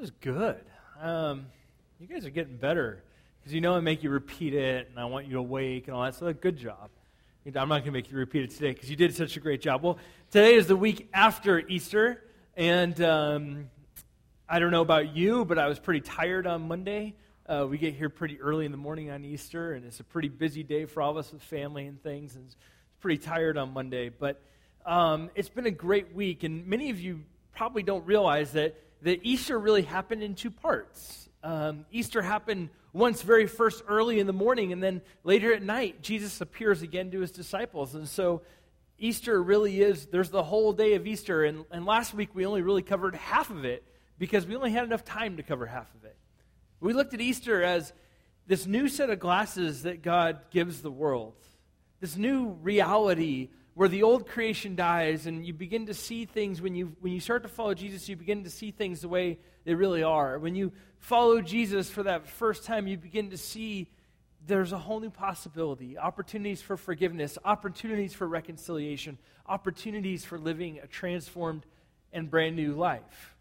Was good. Um, you guys are getting better because you know I make you repeat it and I want you to wake and all that. So, good job. I'm not going to make you repeat it today because you did such a great job. Well, today is the week after Easter, and um, I don't know about you, but I was pretty tired on Monday. Uh, we get here pretty early in the morning on Easter, and it's a pretty busy day for all of us with family and things. And it's pretty tired on Monday, but um, it's been a great week, and many of you probably don't realize that that Easter really happened in two parts. Um, Easter happened once very first early in the morning, and then later at night, Jesus appears again to his disciples. And so Easter really is, there's the whole day of Easter. And, and last week, we only really covered half of it because we only had enough time to cover half of it. We looked at Easter as this new set of glasses that God gives the world, this new reality where the old creation dies and you begin to see things when you when you start to follow Jesus you begin to see things the way they really are. When you follow Jesus for that first time you begin to see there's a whole new possibility. Opportunities for forgiveness opportunities for reconciliation opportunities for living a transformed and brand new life.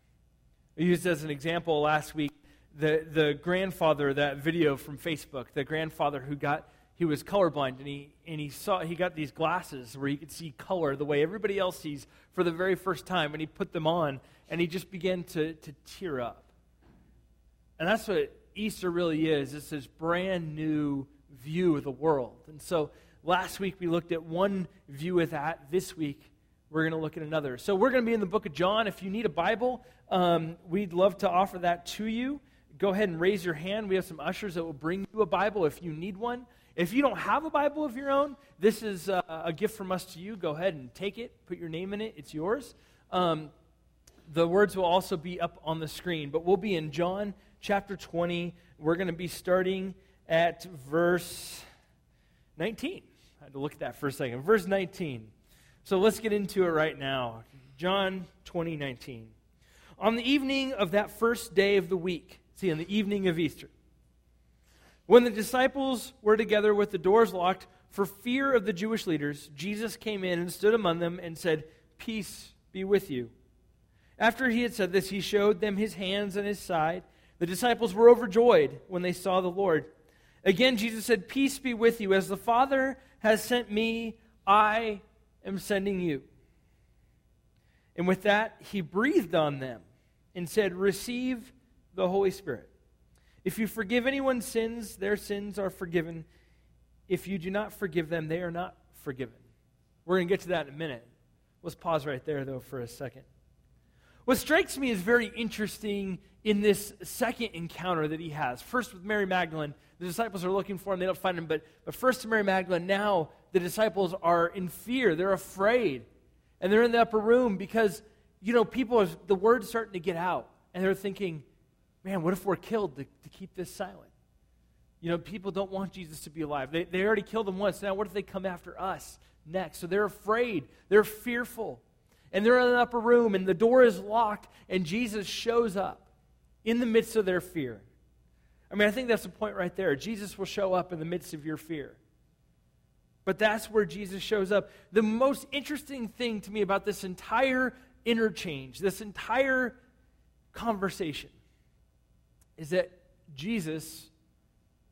I used as an example last week the, the grandfather that video from Facebook the grandfather who got he was colorblind and he and he saw he got these glasses where he could see color the way everybody else sees for the very first time and he put them on and he just began to, to tear up. And that's what easter really is. It's this brand new view of the world. And so last week we looked at one view of that. This week we're going to look at another. So we're going to be in the book of john. If you need a bible um, we'd love to offer that to you. Go ahead and raise your hand. We have some ushers that will bring you a bible if you need one if you don't have a Bible of your own, this is a, a gift from us to you. Go ahead and take it, put your name in it, it's yours. Um, the words will also be up on the screen, but we'll be in John chapter 20. We're going to be starting at verse 19. I had to look at that for a second. Verse 19. So let's get into it right now. John 20, 19. On the evening of that first day of the week, see, on the evening of Easter, when the disciples were together with the doors locked for fear of the Jewish leaders, Jesus came in and stood among them and said, Peace be with you. After he had said this, he showed them his hands and his side. The disciples were overjoyed when they saw the Lord. Again, Jesus said, Peace be with you. As the Father has sent me, I am sending you. And with that, he breathed on them and said, Receive the Holy Spirit. If you forgive anyone's sins, their sins are forgiven. If you do not forgive them, they are not forgiven. We're going to get to that in a minute. Let's pause right there, though, for a second. What strikes me as very interesting in this second encounter that he has first with Mary Magdalene, the disciples are looking for him, they don't find him, but, but first to Mary Magdalene, now the disciples are in fear, they're afraid, and they're in the upper room because, you know, people are, the word's starting to get out, and they're thinking, man, what if we're killed to, to keep this silent? You know, people don't want Jesus to be alive. They, they already killed him once. Now, what if they come after us next? So they're afraid, they're fearful. And they're in an upper room, and the door is locked, and Jesus shows up in the midst of their fear. I mean, I think that's the point right there. Jesus will show up in the midst of your fear. But that's where Jesus shows up. The most interesting thing to me about this entire interchange, this entire conversation, is that Jesus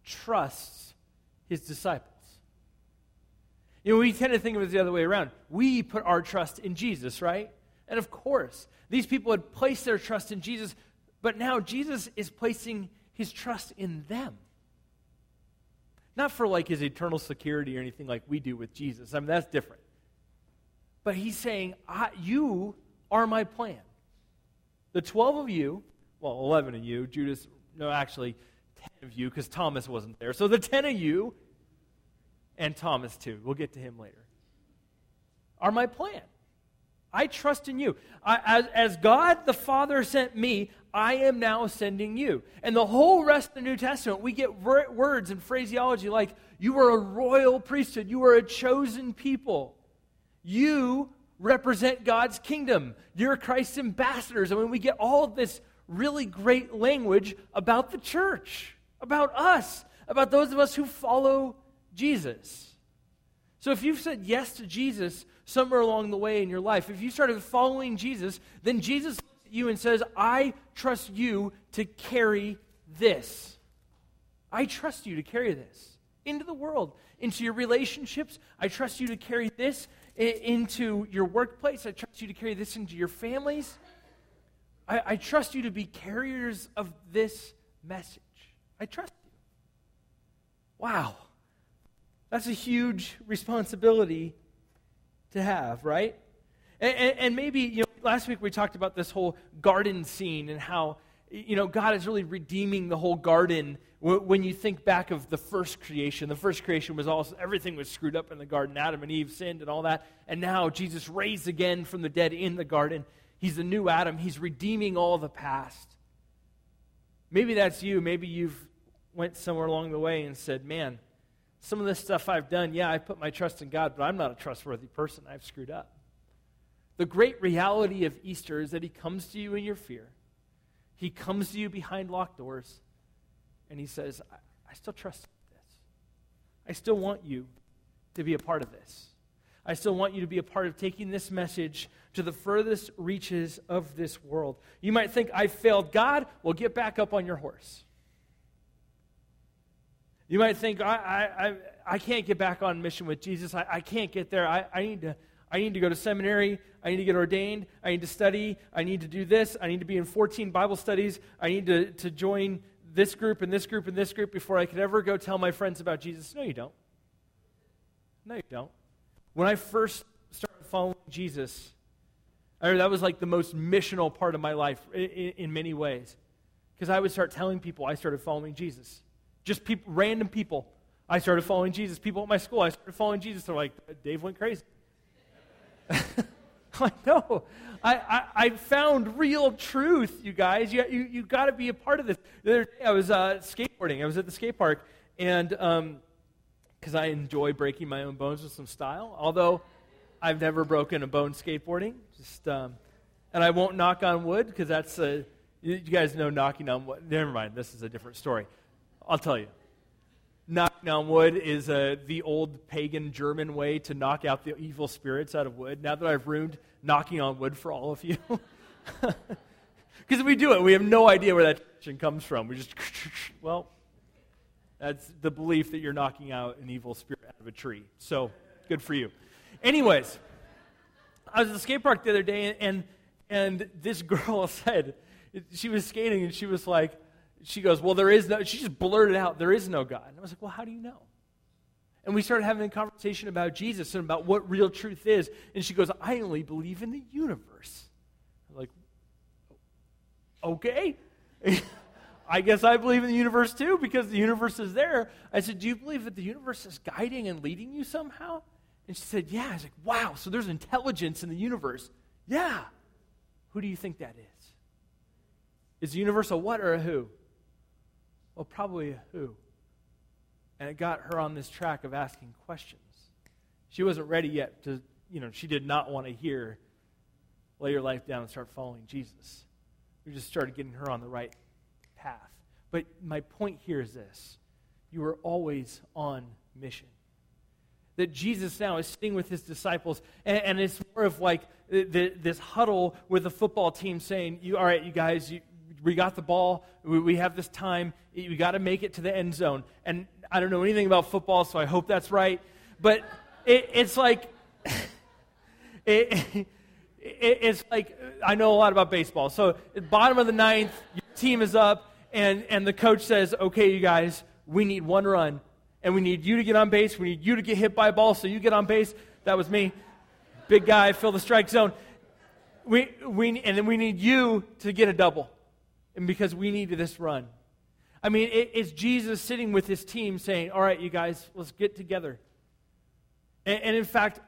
trusts his disciples. You know, we tend to think of it the other way around. We put our trust in Jesus, right? And of course, these people had placed their trust in Jesus, but now Jesus is placing his trust in them. Not for like his eternal security or anything like we do with Jesus. I mean, that's different. But he's saying, You are my plan. The 12 of you, well, 11 of you, Judas no, actually, 10 of you, because Thomas wasn't there. So the 10 of you, and Thomas too, we'll get to him later, are my plan. I trust in you. I, as, as God the Father sent me, I am now sending you. And the whole rest of the New Testament, we get words and phraseology like, you are a royal priesthood, you are a chosen people. You represent God's kingdom. You're Christ's ambassadors. I mean, we get all this really great language about the church, about us, about those of us who follow Jesus. So if you've said yes to Jesus somewhere along the way in your life, if you started following Jesus, then Jesus looks at you and says, I trust you to carry this. I trust you to carry this into the world, into your relationships. I trust you to carry this into your workplace. I trust you to carry this into your families. I, I trust you to be carriers of this message. I trust you. Wow. That's a huge responsibility to have, right? And, and, and, maybe, you know, last week we talked about this whole garden scene and how, you know, God is really redeeming the whole garden when you think back of the first creation. The first creation was all, everything was screwed up in the garden. Adam and Eve sinned and all that. And now Jesus raised again from the dead in the garden. He's the new Adam. He's redeeming all the past. Maybe that's you. Maybe you've went somewhere along the way and said, man, some of this stuff I've done, yeah, I put my trust in God, but I'm not a trustworthy person. I've screwed up. The great reality of Easter is that He comes to you in your fear. He comes to you behind locked doors, and He says, I, I still trust this. I still want you to be a part of this. I still want you to be a part of taking this message to the furthest reaches of this world. You might think, I failed God. Well, get back up on your horse. You might think, I, I, I, I can't get back on mission with Jesus. I, I can't get there. I, I, need to, I need to go to seminary. I need to get ordained. I need to study. I need to do this. I need to be in 14 Bible studies. I need to, to join this group and this group and this group before I could ever go tell my friends about Jesus. No, you don't. No, you don't. When I first started following Jesus, I that was like the most missional part of my life in, in many ways. Because I would start telling people I started following Jesus. Just people, random people. I started following Jesus. People at my school, I started following Jesus. They're like, Dave went crazy. I know. I, I, I, found real truth, you guys. You, you, you got to be a part of this. The other day I was uh, skateboarding. I was at the skate park, and because I enjoy breaking my own bones with some style, although I've never broken a bone skateboarding. Just, um, and I won't knock on wood because that's a, you guys know knocking on wood. Never mind. This is a different story. I'll tell you. Knocking on wood is the old pagan German way to knock out the evil spirits out of wood. Now that I've ruined knocking on wood for all of you. Because we do it, we have no idea where that comes from. We just, well, that's the belief that you're knocking out an evil spirit out of a tree. So, good for you. Anyways, I was at the skate park the other day, and, and this girl said, she was skating, and she was like, she goes, Well, there is no, she just blurted out, There is no God. And I was like, Well, how do you know? And we started having a conversation about Jesus and about what real truth is. And she goes, I only believe in the universe. I'm like, okay. I guess I believe in the universe too because the universe is there. I said, Do you believe that the universe is guiding and leading you somehow? And she said, Yeah. I was like, Wow, so there's intelligence in the universe. Yeah. Who do you think that is? Is the universe a what or a who? Well, probably a who. And it got her on this track of asking questions. She wasn't ready yet to, you know, she did not want to hear, lay your life down and start following Jesus. We just started getting her on the right path. But my point here is this you are always on mission. That Jesus now is sitting with his disciples, and, and it's more of like the, this huddle with the football team saying, you, All right, you guys, you, we got the ball. We, we have this time. We got to make it to the end zone. And I don't know anything about football, so I hope that's right. But it, it's like, it, it's like, I know a lot about baseball. So, bottom of the ninth, your team is up, and, and the coach says, okay, you guys, we need one run. And we need you to get on base. We need you to get hit by a ball, so you get on base. That was me. Big guy, fill the strike zone. We, we, and then we need you to get a double and because we needed this run. I mean, it, it's Jesus sitting with his team saying, All right, you guys, let's get together. And, and in fact,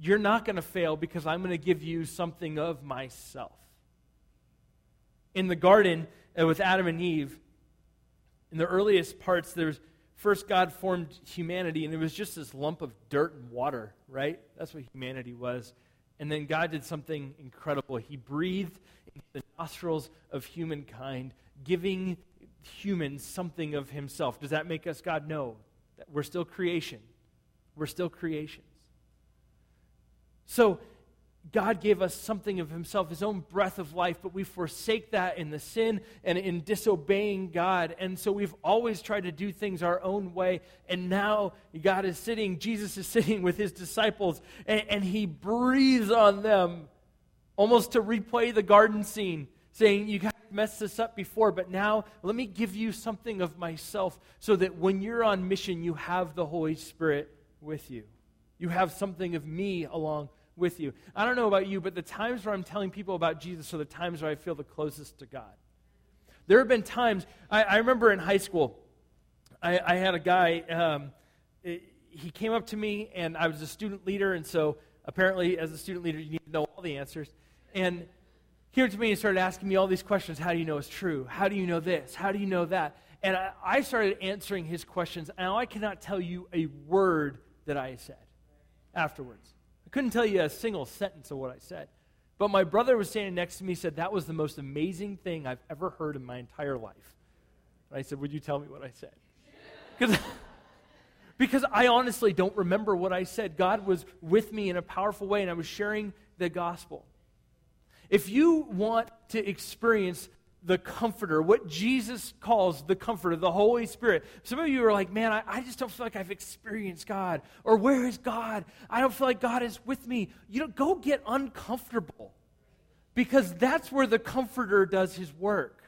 you're not going to fail because I'm going to give you something of myself. In the garden Uh, with Adam and Eve, in the earliest parts, there's first God formed humanity, and it was just this lump of dirt and water, right? That's what humanity was. And then God did something incredible. He breathed into the nostrils of humankind, giving humans something of himself. Does that make us God? No. That we're still creation. We're still creations. So, God gave us something of Himself, His own breath of life, but we forsake that in the sin and in disobeying God. And so we've always tried to do things our own way. And now God is sitting, Jesus is sitting with His disciples, and, and He breathes on them almost to replay the garden scene, saying, You guys messed this up before, but now let me give you something of myself so that when you're on mission, you have the Holy Spirit with you. You have something of me along with you. I don't know about you, but the times where I'm telling people about Jesus are the times where I feel the closest to God. There have been times, I, I remember in high school, I, I had a guy, um, it, he came up to me, and I was a student leader, and so apparently, as a student leader, you need to know all the answers. And he came to me and started asking me all these questions How do you know it's true? How do you know this? How do you know that? And I, I started answering his questions. Now, I cannot tell you a word that I said afterwards. Couldn't tell you a single sentence of what I said. But my brother was standing next to me said, That was the most amazing thing I've ever heard in my entire life. And I said, Would you tell me what I said? Because. because I honestly don't remember what I said. God was with me in a powerful way, and I was sharing the gospel. If you want to experience the comforter, what Jesus calls the comforter, the Holy Spirit. Some of you are like, man, I, I, just don't feel like I've experienced God. Or where is God? I don't feel like God is with me. You know, go get uncomfortable. Because that's where the comforter does his work.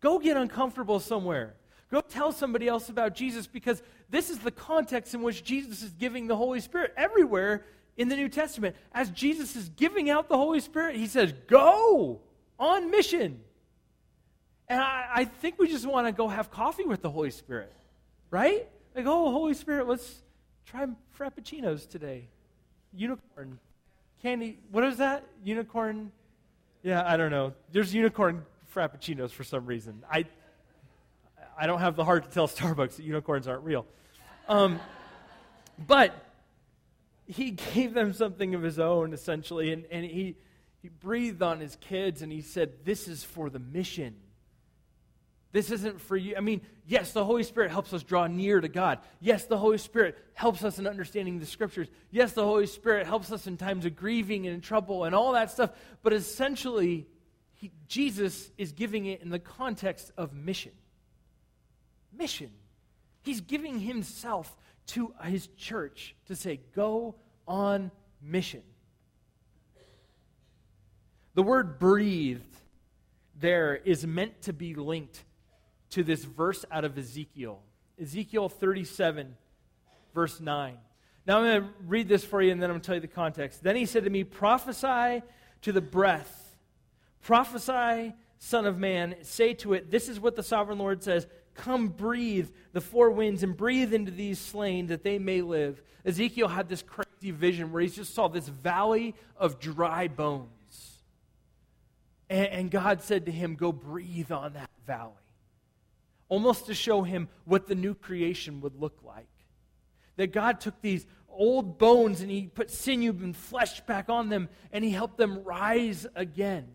Go get uncomfortable somewhere. Go tell somebody else about Jesus because this is the context in which Jesus is giving the Holy Spirit everywhere in the New Testament. As Jesus is giving out the Holy Spirit, he says, Go on mission. And I, I think we just want to go have coffee with the Holy Spirit, right? Like, oh, Holy Spirit, let's try frappuccinos today. Unicorn. Candy. What is that? Unicorn. Yeah, I don't know. There's unicorn frappuccinos for some reason. I, I don't have the heart to tell Starbucks that unicorns aren't real. Um, but he gave them something of his own, essentially, and, and he, he breathed on his kids and he said, This is for the mission. This isn't for you. I mean, yes, the Holy Spirit helps us draw near to God. Yes, the Holy Spirit helps us in understanding the scriptures. Yes, the Holy Spirit helps us in times of grieving and trouble and all that stuff. But essentially, he, Jesus is giving it in the context of mission. Mission. He's giving himself to his church to say, go on mission. The word breathed there is meant to be linked to this verse out of Ezekiel. Ezekiel 37, verse 9. Now I'm going to read this for you and then I'm going to tell you the context. Then he said to me, Prophesy to the breath. Prophesy, Son of Man. Say to it, This is what the sovereign Lord says Come breathe the four winds and breathe into these slain that they may live. Ezekiel had this crazy vision where he just saw this valley of dry bones. And, and God said to him, Go breathe on that valley almost to show him what the new creation would look like. That God took these old bones and he put sinew and flesh back on them and he helped them rise again.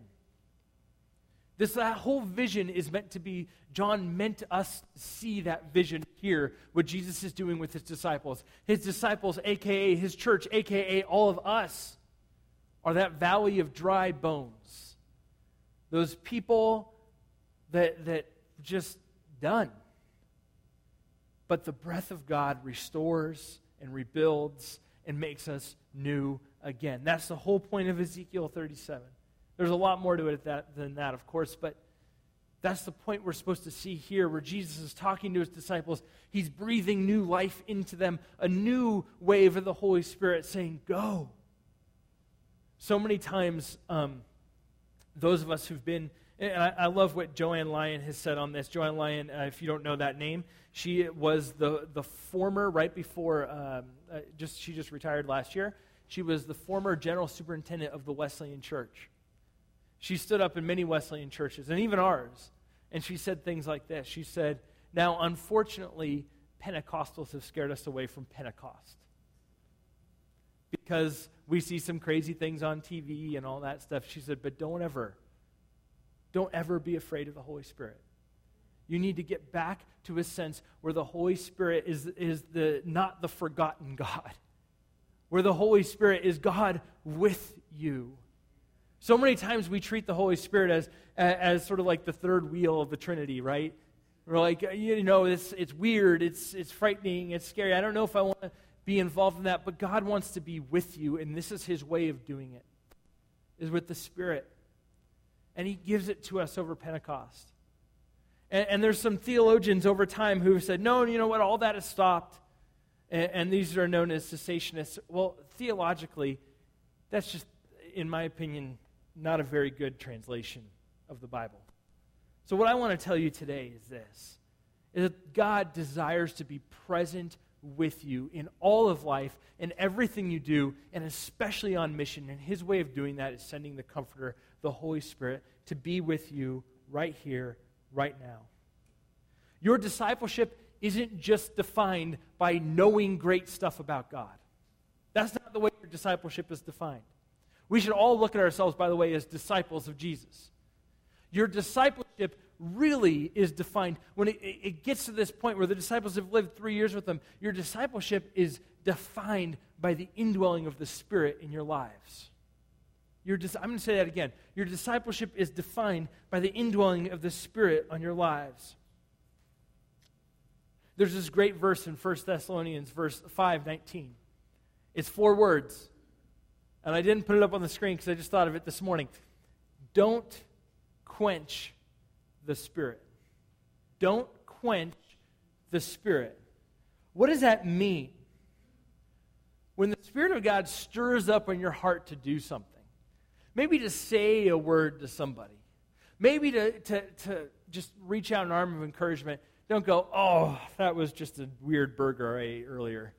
This that whole vision is meant to be, John meant us see that vision here, what Jesus is doing with his disciples. His disciples, aka his church, aka all of us, are that valley of dry bones. Those people that that just done. But the breath of God restores and rebuilds and makes us new again. That's the whole point of Ezekiel 37. There's a lot more to it than that, of course, but that's the point we're supposed to see here where Jesus is talking to his disciples. He's breathing new life into them, a new wave of the Holy Spirit saying, Go. So many times, um, those of us who've been and I, I, love what Jo Anne Lyon has said on this. Jo Anne Lyon, uh, if you don't know that name, she was the, the former, right before, um, uh, just she just retired last year, she was the former general superintendent of the Wesleyan Church. She stood up in many Wesleyan churches, and even ours, and she said things like this. She said, Now, unfortunately, Pentecostals have scared us away from Pentecost because we see some crazy things on TV and all that stuff. She said, But don't ever don't ever be afraid of the Holy Spirit. You need to get back to a sense where the Holy Spirit is, is the, not the forgotten God, where the Holy Spirit is God with you. So many times we treat the Holy Spirit as, as sort of like the third wheel of the Trinity, right? We're like, you know, it's, it's weird, it's, it's frightening, it's scary. I don't know if I want to be involved in that, but God wants to be with you, and this is His way of doing it, is with the Spirit. And He gives it to us over Pentecost. And, and there's some theologians over time who have said, no, you know what, all that has stopped. And, and these are known as cessationists. Well, theologically, that's just, in my opinion, not a very good translation of the Bible. So, what I want to tell you today is this is that God desires to be present with you in all of life, in everything you do, and especially on mission. And His way of doing that is sending the Comforter, the Holy Spirit, to be with you right here, right now. Your discipleship isn't just defined by knowing great stuff about God. That's not the way your discipleship is defined. We should all look at ourselves, by the way, as disciples of Jesus. Your discipleship really is defined when it, it, gets to this point where the disciples have lived three years with them. Your discipleship is defined by the indwelling of the Spirit in your lives. Your, I'm going to say that again. Your discipleship is defined by the indwelling of the Spirit on your lives. There's this great verse in 1 Thessalonians, verse 5 19. It's four words. And I didn't put it up on the screen because I just thought of it this morning. Don't quench the Spirit. Don't quench the Spirit. What does that mean? When the Spirit of God stirs up in your heart to do something, maybe to say a word to somebody, maybe to, to, to just reach out an arm of encouragement, don't go, oh, that was just a weird burger I ate earlier.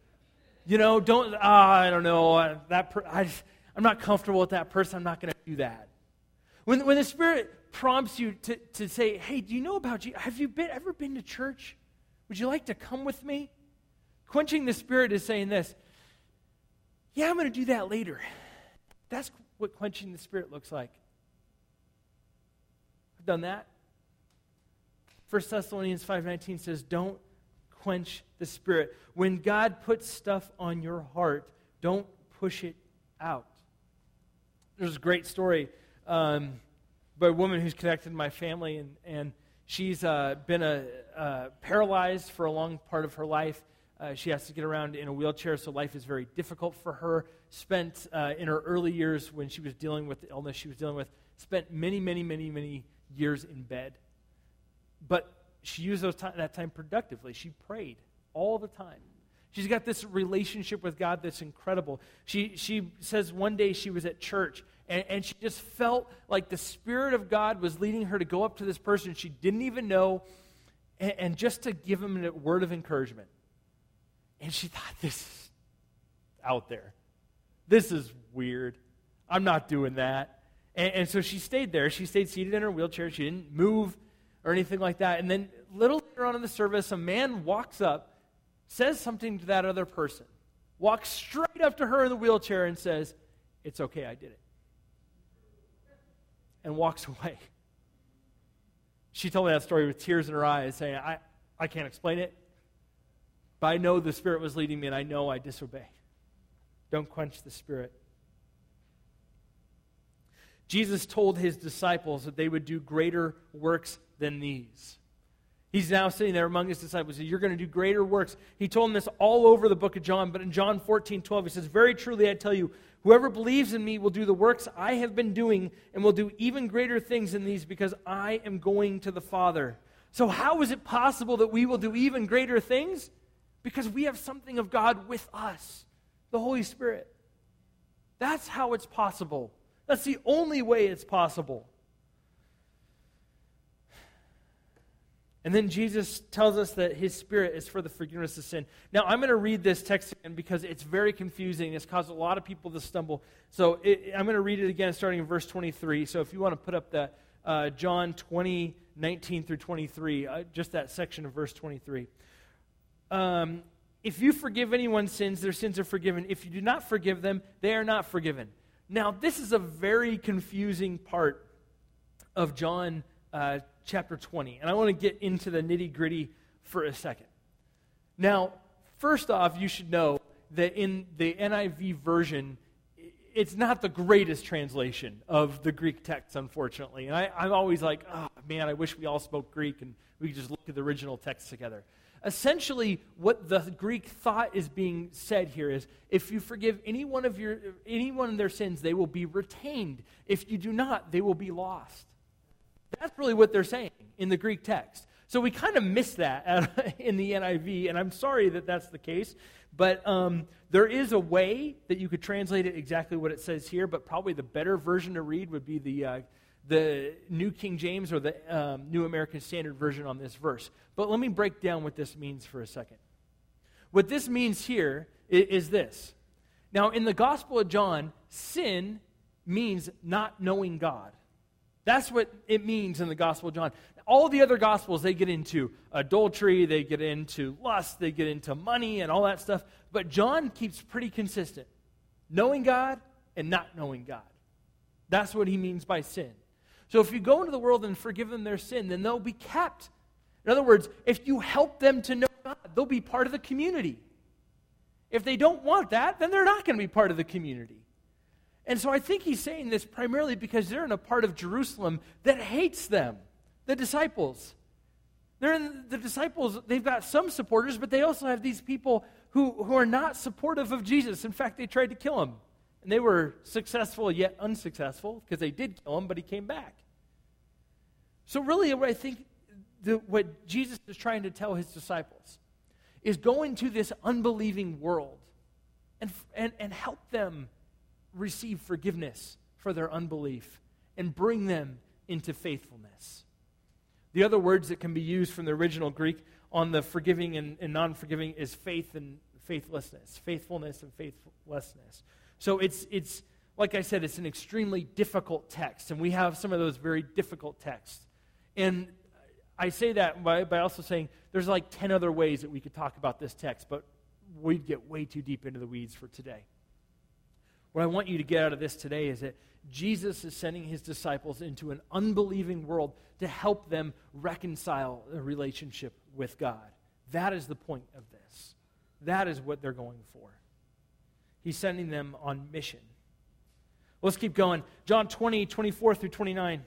You know, don't, ah, I don't know, that per, I, I'm not comfortable with that person, I'm not going to do that. When, when the Spirit prompts you to, to say, hey, do you know about Jesus? Have you been, ever been to church? Would you like to come with me? Quenching the Spirit is saying this, yeah, I'm going to do that later. That's what quenching the Spirit looks like. I've done that. 1 Thessalonians 5:19 says, "Don't quench the spirit. When God puts stuff on your heart, don't push it out." There's a great story um, by a woman who's connected to my family, and, and she's uh, been a, uh, paralyzed for a long part of her life. Uh, she has to get around in a wheelchair, so life is very difficult for her. Spent uh, in her early years when she was dealing with the illness she was dealing with, spent many, many, many, many years in bed. But she used those that time productively. She prayed all the time. She's got this relationship with God that's incredible. She, she says one day she was at church and, and she just felt like the Spirit of God was leading her to go up to this person she didn't even know and, and just to give him a word of encouragement. And she thought, this is out there. This is weird. I'm not doing that. And, and so she stayed there. She stayed seated in her wheelchair. She didn't move or anything like that. And then, little later on in the service, a man walks up, says something to that other person, walks straight up to her in the wheelchair and says, It's okay, I did it. And walks away. She told me that story with tears in her eyes, saying, I, I can't explain it, but I know the Spirit was leading me, and I know I disobeyed. Don't quench the Spirit. Jesus told his disciples that they would do greater works than these. He's now sitting there among his disciples. You're going to do greater works. He told them this all over the book of John, but in John 14, 12, he says, Very truly I tell you, whoever believes in me will do the works I have been doing and will do even greater things than these because I am going to the Father. So, how is it possible that we will do even greater things? Because we have something of God with us, the Holy Spirit. That's how it's possible. That's the only way it's possible. And then Jesus tells us that his spirit is for the forgiveness of sin. Now, I'm going to read this text again because it's very confusing. It's caused a lot of people to stumble. So it, I'm going to read it again starting in verse 23. So if you want to put up that uh, John 20, 19 through 23, uh, just that section of verse 23. Um, if you forgive anyone's sins, their sins are forgiven. If you do not forgive them, they are not forgiven. Now, this is a very confusing part of John uh, chapter 20. And I want to get into the nitty gritty for a second. Now, first off, you should know that in the NIV version, it's not the greatest translation of the Greek text, unfortunately. And I, I'm always like, oh, man, I wish we all spoke Greek and we could just look at the original text together. Essentially, what the Greek thought is being said here is if you forgive any one of your any one of their sins, they will be retained. If you do not, they will be lost. That's really what they're saying in the Greek text. So we kind of miss that in the NIV, and I'm sorry that that's the case. But um, there is a way that you could translate it exactly what it says here, but probably the better version to read would be the, uh, the New King James or the um, New American Standard Version on this verse. But let me break down what this means for a second. What this means here is, is this. Now, in the Gospel of John, sin means not knowing God. That's what it means in the Gospel of John all the other gospels, they get into adultery, they get into lust, they get into money and all that stuff. But John keeps pretty consistent knowing God and not knowing God. That's what he means by sin. So if you go into the world and forgive them their sin, then they'll be kept. In other words, if you help them to know God, they'll be part of the community. If they don't want that, then they're not going to be part of the community. And so I think he's saying this primarily because they're in a part of Jerusalem that hates them the disciples. They're in the disciples, they've got some supporters, but they also have these people who, who are not supportive of Jesus. In fact, they tried to kill him. And they were successful yet unsuccessful because they did kill him, but he came back. So, really, what I think the, what Jesus is trying to tell his disciples is go into this unbelieving world and, and, and help them receive forgiveness for their unbelief and bring them into faithfulness. The other words that can be used from the original Greek on the forgiving and, and non forgiving is faith and faithlessness, faithfulness and faithlessness. So it's, it's, like I said, it's an extremely difficult text, and we have some of those very difficult texts. And I say that by, by also saying there's like 10 other ways that we could talk about this text, but we'd get way too deep into the weeds for today. What I want you to get out of this today is that Jesus is sending his disciples into an unbelieving world to help them reconcile a relationship with God. That is the point of this. That is what they're going for. He's sending them on mission. Let's keep going. John 20, 24 through 29.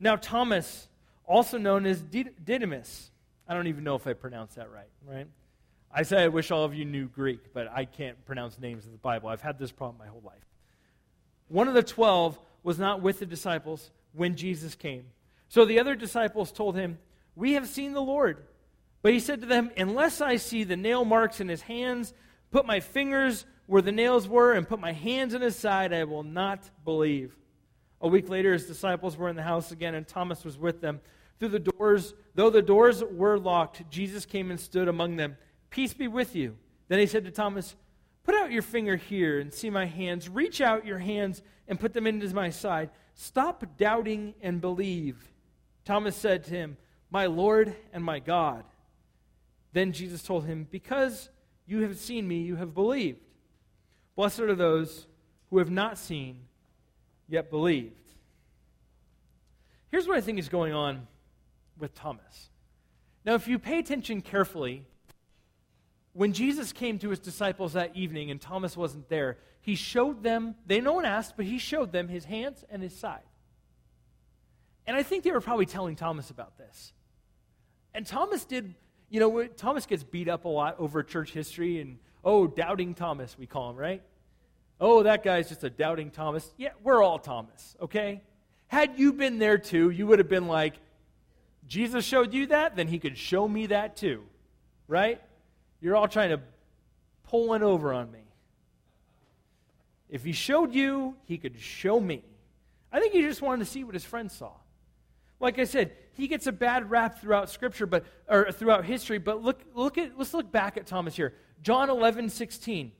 Now, Thomas, also known as Didymus, I don't even know if I pronounced that right, right? I say I wish all of you knew Greek, but I can't pronounce names in the Bible. I've had this problem my whole life. One of the twelve was not with the disciples when Jesus came. So the other disciples told him, We have seen the Lord. But he said to them, Unless I see the nail marks in his hands, put my fingers where the nails were, and put my hands in his side, I will not believe. A week later, his disciples were in the house again, and Thomas was with them. Through the doors, though the doors were locked, Jesus came and stood among them. Peace be with you. Then he said to Thomas, Put out your finger here and see my hands. Reach out your hands and put them into my side. Stop doubting and believe. Thomas said to him, My Lord and my God. Then Jesus told him, Because you have seen me, you have believed. Blessed are those who have not seen, yet believed. Here's what I think is going on with Thomas. Now, if you pay attention carefully, when Jesus came to his disciples that evening and Thomas wasn't there, he showed them, they no one asked, but he showed them his hands and his side. And I think they were probably telling Thomas about this. And Thomas did, you know, Thomas gets beat up a lot over church history and, oh, doubting Thomas, we call him, right? Oh, that guy's just a doubting Thomas. Yeah, we're all Thomas, okay? Had you been there too, you would have been like, Jesus showed you that, then he could show me that too, right? You're all trying to pull one over on me. If he showed you, he could show me. I think he just wanted to see what his friends saw. Like I said, he gets a bad rap throughout scripture, but or throughout history, but look look at let's look back at Thomas here. John 11, 16.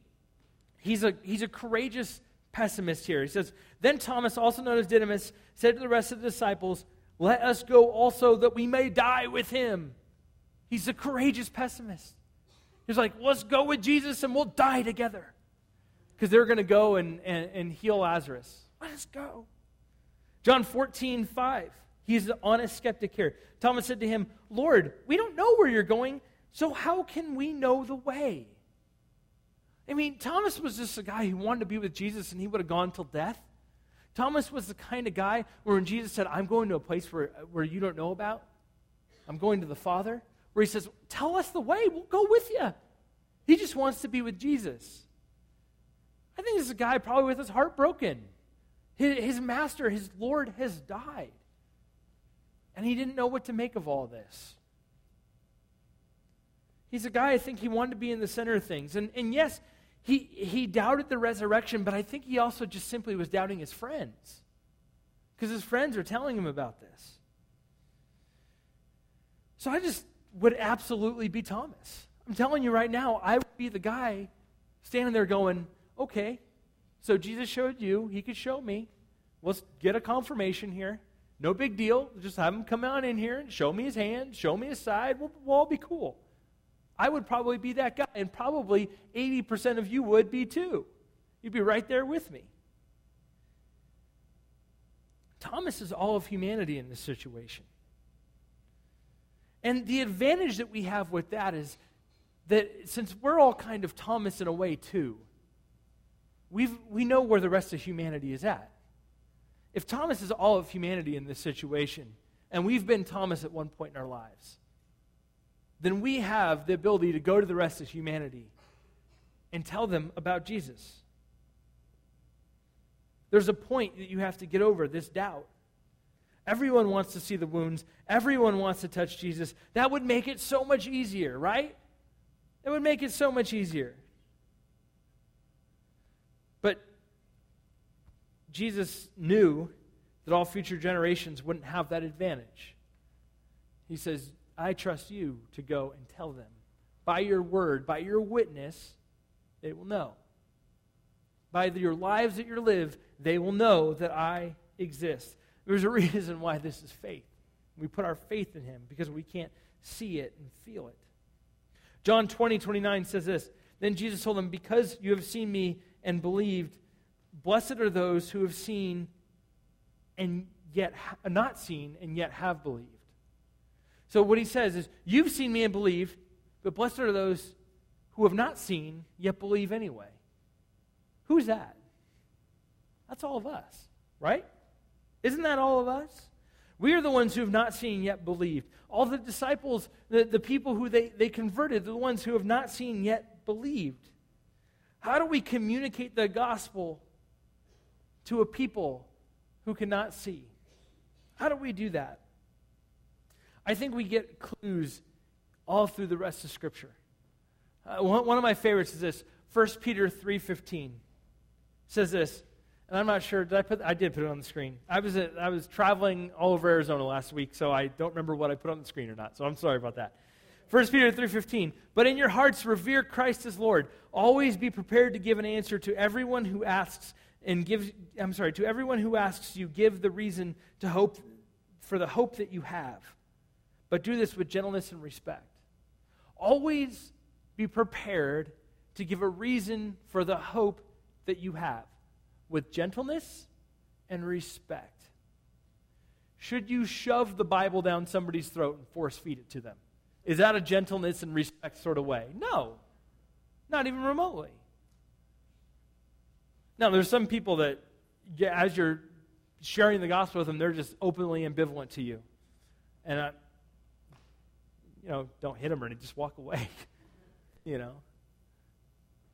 He's a he's a courageous pessimist here. He says, Then Thomas, also known as Didymus, said to the rest of the disciples, Let us go also that we may die with him. He's a courageous pessimist. He's like, let's go with Jesus and we'll die together. Because they're going to go and, and, and heal Lazarus. Let us go. John 14, 5. He's the honest skeptic here. Thomas said to him, Lord, we don't know where you're going, so how can we know the way? I mean, Thomas was just a guy who wanted to be with Jesus and he would have gone till death. Thomas was the kind of guy where when Jesus said, I'm going to a place where, where you don't know about, I'm going to the Father, where he says, Tell us the way, we'll go with you. He just wants to be with Jesus. I think this is a guy probably with his heart broken. His, his master, his Lord, has died. And he didn't know what to make of all this. He's a guy I think he wanted to be in the center of things. And, and yes, he, he doubted the resurrection, but I think he also just simply was doubting his friends. Because his friends are telling him about this. So I just would absolutely be Thomas. I'm telling you right now, I would be the guy standing there going, okay, so Jesus showed you, he could show me. Let's get a confirmation here. No big deal. Just have him come on in here and show me his hand, show me his side. We'll, we'll all be cool. I would probably be that guy, and probably 80% of you would be too. You'd be right there with me. Thomas is all of humanity in this situation. And the advantage that we have with that is that since we're all kind of Thomas in a way too, we we know where the rest of humanity is at. If Thomas is all of humanity in this situation, and we've been Thomas at one point in our lives, then we have the ability to go to the rest of humanity and tell them about Jesus. There's a point that you have to get over this doubt. Everyone wants to see the wounds. Everyone wants to touch Jesus. That would make it so much easier, right? It would make it so much easier. But Jesus knew that all future generations wouldn't have that advantage. He says, I trust you to go and tell them. By your word, by your witness, they will know. By your lives that you live, they will know that I exist. There's a reason why this is faith. We put our faith in him because we can't see it and feel it. John 20, 29 says this Then Jesus told them, Because you have seen me and believed, blessed are those who have seen and yet ha- not seen and yet have believed. So what he says is, You've seen me and believed, but blessed are those who have not seen yet believe anyway. Who's that? That's all of us, right? Isn't that all of us? We are the ones who have not seen yet believed. All the disciples, the, the people who they, they converted, the ones who have not seen yet believed. How do we communicate the gospel to a people who cannot see? How do we do that? I think we get clues all through the rest of Scripture. Uh, one, one, of my favorites is this 1 Peter 3.15 says this, and I'm not sure, did I put, I did put it on the screen. I was, at, I was traveling all over Arizona last week, so I don't remember what I put on the screen or not, so I'm sorry about that. 1 Peter 3:15 But in your hearts revere Christ as Lord always be prepared to give an answer to everyone who asks and give I'm sorry to everyone who asks you give the reason to hope for the hope that you have but do this with gentleness and respect. Always be prepared to give a reason for the hope that you have with gentleness and respect. Should you shove the Bible down somebody's throat and force feed it to them? Is that a gentleness and respect sort of way? No, not even remotely. Now, there's some people that, as you're sharing the gospel with them, they're just openly ambivalent to you. And I, you know, don't hit them or just walk away, you know.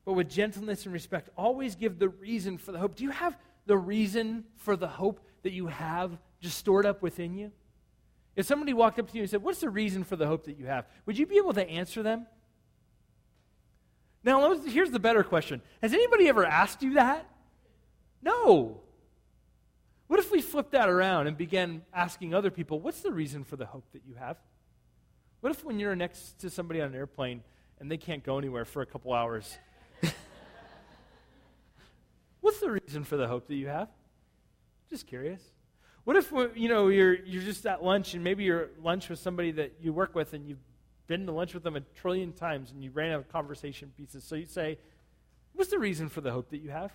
But with gentleness and respect, always give the reason for the hope. Do you have the reason for the hope that you have just stored up within you? If somebody walked up to you and said, What's the reason for the hope that you have? Would you be able to answer them? Now, here's the better question Has anybody ever asked you that? No. What if we flipped that around and began asking other people, What's the reason for the hope that you have? What if when you're next to somebody on an airplane and they can't go anywhere for a couple hours? What's the reason for the hope that you have? Just curious. What if you know you're you're just at lunch and maybe you're at lunch with somebody that you work with and you've been to lunch with them a trillion times and you ran out of conversation pieces. So you say, "What's the reason for the hope that you have?"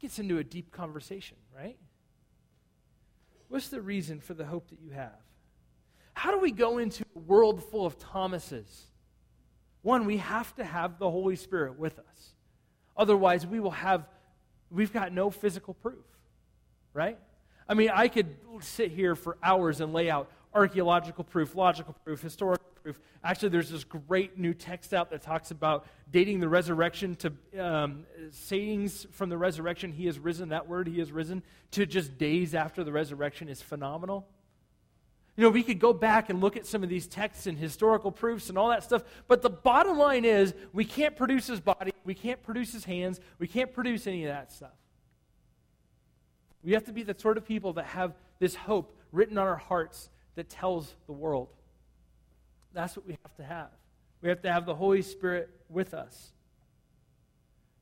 Gets into a deep conversation, right? What's the reason for the hope that you have? How do we go into a world full of Thomases? One, we have to have the Holy Spirit with us. Otherwise, we will have, we've got no physical proof, right? I mean, I could sit here for hours and lay out archaeological proof, logical proof, historical proof. Actually, there's this great new text out that talks about dating the resurrection to um, sayings from the resurrection, he has risen, that word, he has risen, to just days after the resurrection is phenomenal. You know, we could go back and look at some of these texts and historical proofs and all that stuff, but the bottom line is we can't produce his body, we can't produce his hands, we can't produce any of that stuff. We have to be the sort of people that have this hope written on our hearts that tells the world. That's what we have to have. We have to have the Holy Spirit with us.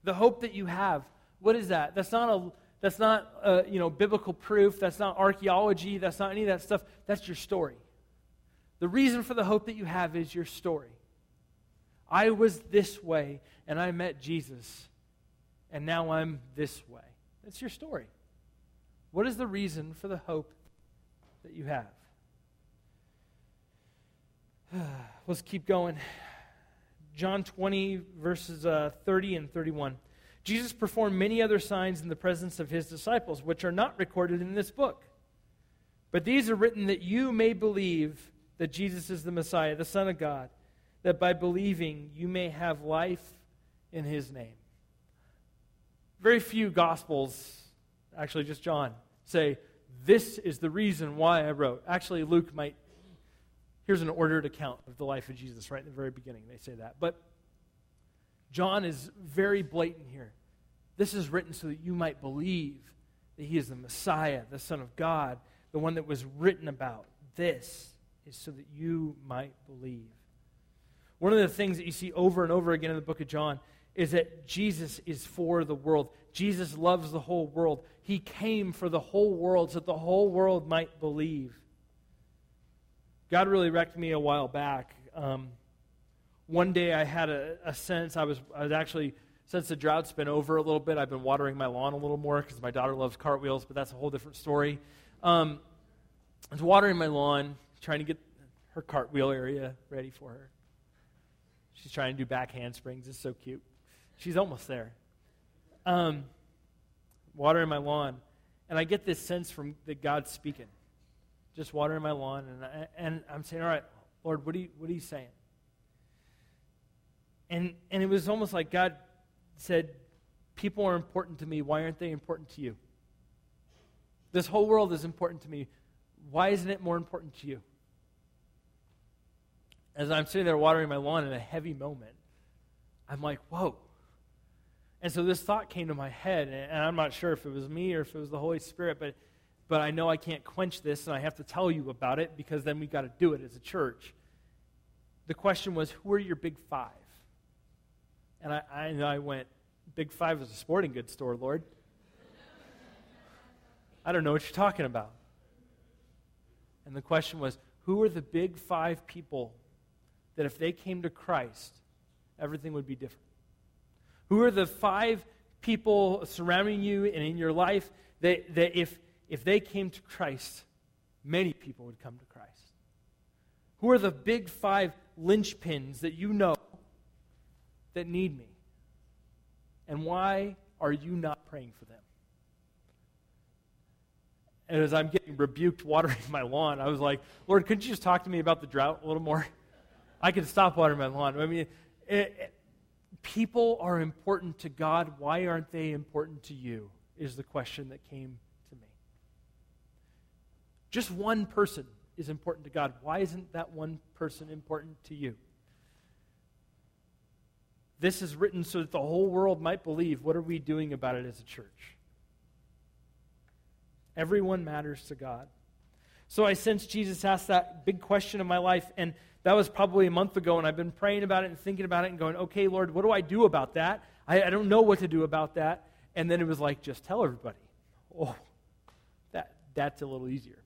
The hope that you have, what is that? That's not a that's not uh, you know biblical proof. That's not archaeology. That's not any of that stuff. That's your story. The reason for the hope that you have is your story. I was this way, and I met Jesus, and now I'm this way. That's your story. What is the reason for the hope that you have? Let's keep going. John 20, verses uh, 30 and 31. Jesus performed many other signs in the presence of his disciples, which are not recorded in this book. But these are written that you may believe that Jesus is the Messiah, the Son of God, that by believing you may have life in his name. Very few Gospels, actually just John, say, This is the reason why I wrote. Actually, Luke might Here's an ordered account of the life of Jesus right in the very beginning. They say that. But John is very blatant here. This is written so that you might believe that he is the Messiah, the Son of God, the one that was written about. This is so that you might believe. One of the things that you see over and over again in the book of John is that Jesus is for the world. Jesus loves the whole world. He came for the whole world so that the whole world might believe. God really wrecked me a while back. Um, one day I had a, a, sense, I was, I was actually, since the drought's been over a little bit, I've been watering my lawn a little more because my daughter loves cartwheels, but that's a whole different story. Um, I was watering my lawn, trying to get her cartwheel area ready for her. She's trying to do back handsprings. It's so cute. She's almost there. Um, watering my lawn, and I get this sense from that God's speaking just watering my lawn, and, I, and I'm saying, all right, Lord, what are you, what are you saying? And, and it was almost like God said, people are important to me. Why aren't they important to you? This whole world is important to me. Why isn't it more important to you? As I'm sitting there watering my lawn in a heavy moment, I'm like, whoa. And so this thought came to my head, and I'm not sure if it was me or if it was the Holy Spirit, but but I know I can't quench this and I have to tell you about it because then we've got to do it as a church. The question was, who are your big five? And I, I, I went, Big Five is a sporting goods store, Lord. I don't know what you're talking about. And the question was, who are the big five people that if they came to Christ, everything would be different? Who are the five people surrounding you and in your life that, that if, if they came to Christ, many people would come to Christ. Who are the big five linchpins that you know that need me? And why are you not praying for them? And as I'm getting rebuked watering my lawn, I was like, Lord, couldn't you just talk to me about the drought a little more? I can stop watering my lawn. I mean, it, it, people are important to God. Why aren't they important to you? Is the question that came just one person is important to God. Why isn't that one person important to you? This is written so that the whole world might believe. What are we doing about it as a church? Everyone matters to God. So I sense Jesus asked that big question of my life, and that was probably a month ago, and I've been praying about it and thinking about it and going, okay, Lord, what do I do about that? I, I don't know what to do about that. And then it was like, just tell everybody. Oh, that, that's a little easier.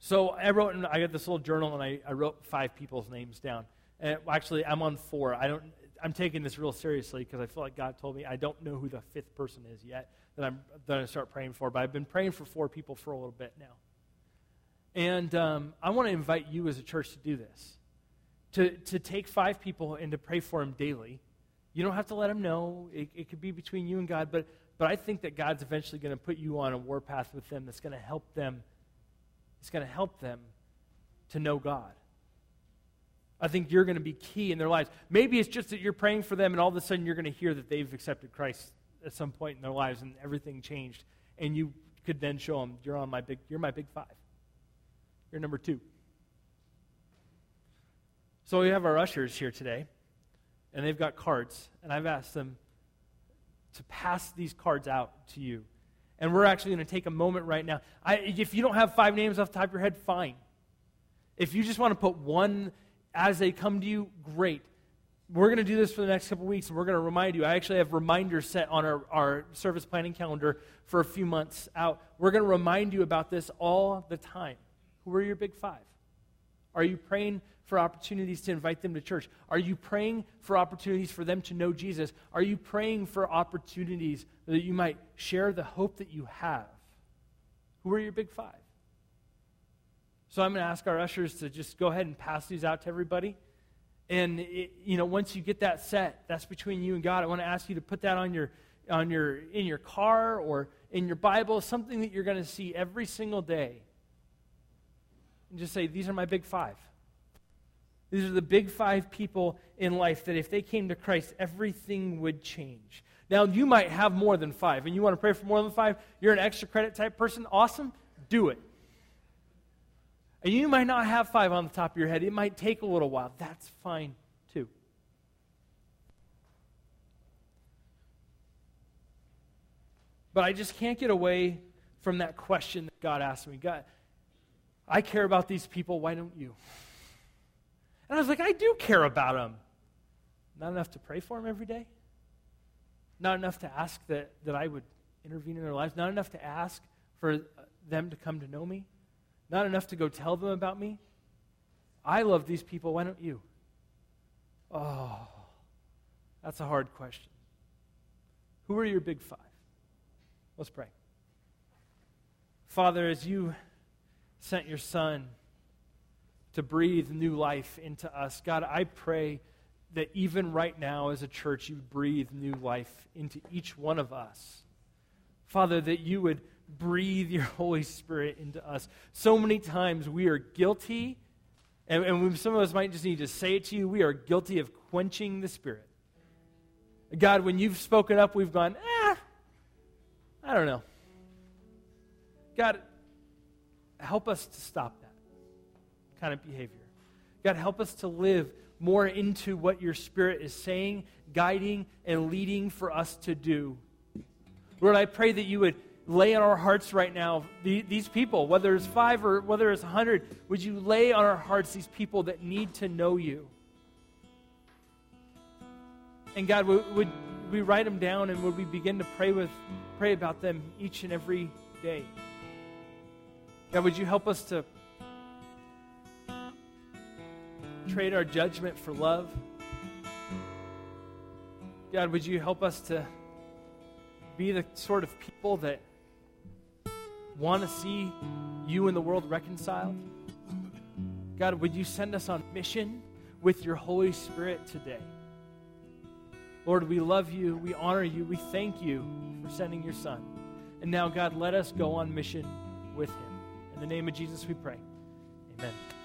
So I wrote, and I got this little journal, and I, I wrote five people's names down. And actually, I'm on four. I don't. I'm taking this real seriously because I feel like God told me I don't know who the fifth person is yet that I'm going to start praying for. But I've been praying for four people for a little bit now. And um, I want to invite you as a church to do this. to, to take five people and to pray for them daily. You don't have to let them know. It, it could be between you and God, but, but I think that God's eventually going to put you on a warpath with them that's going to help them. It's going to help them to know God. I think you're going to be key in their lives. Maybe it's just that you're praying for them, and all of a sudden you're going to hear that they've accepted Christ at some point in their lives, and everything changed. And you could then show them, "You're on my big. You're my big five. You're number two. So we have our ushers here today, and they've got cards, and I've asked them to pass these cards out to you. And we're actually going to take a moment right now. I, if you don't have five names off the top of your head, fine. If you just want to put one as they come to you, great. We're going to do this for the next couple weeks, and we're going to remind you. I actually have reminders set on our, our service planning calendar for a few months out. We're going to remind you about this all the time. Who are your big five? Are you praying for opportunities to invite them to church? Are you praying for opportunities for them to know Jesus? Are you praying for opportunities that you might share the hope that you have? Who are your big five? So I'm going to ask our ushers to just go ahead and pass these out to everybody. And it, you know, once you get that set, that's between you and God. I want to ask you to put that on your on your in your car or in your Bible, something that you're going to see every single day. And just say, "These are my big 5." These are the big 5 people in life that if they came to Christ, everything would change. Now, you might have more than 5 and you want to pray for more than 5. You're an extra credit type person. Awesome. Do it. And you might not have five on the top of your head. It might take a little while. That's fine too. But I just can't get away from that question that God asked me. God, I care about these people. Why don't you? And I was like, I do care about them. Not enough to pray for them every day? Not enough to ask that, that I would intervene in their lives? Not enough to ask for uh, them to come to know me? Not enough to go tell them about me? I love these people. Why don't you? Oh, that's a hard question. Who are your big five? Let's pray. Father, as you sent your son to breathe new life into us, God, I pray that even right now as a church, you breathe new life into each one of us. Father, that you would breathe your Holy Spirit into us. So many times we are guilty, and, and some of us might just need to say it to you we are guilty of quenching the Spirit. God, when you've spoken up, we've gone, ah, I don't know. God, help us to stop kind of behavior. God, help us to live more into what your Spirit is saying, guiding, and leading for us to do. Lord, I pray that you would lay on our hearts right now these people, whether it's five or whether it's a hundred, would you lay on our hearts these people that need to know you? And God, would, we write them down and would we begin to pray with pray about them each and every day? God, would you help us to trade our judgment for love? God, would you help us to be the sort of people that want to see you and the world reconciled? God, would you send us on mission with your Holy Spirit today? Lord, we love you. We honor you. We thank you for sending your Son. And now, God, let us go on mission with him. In the name of Jesus, we pray. Amen.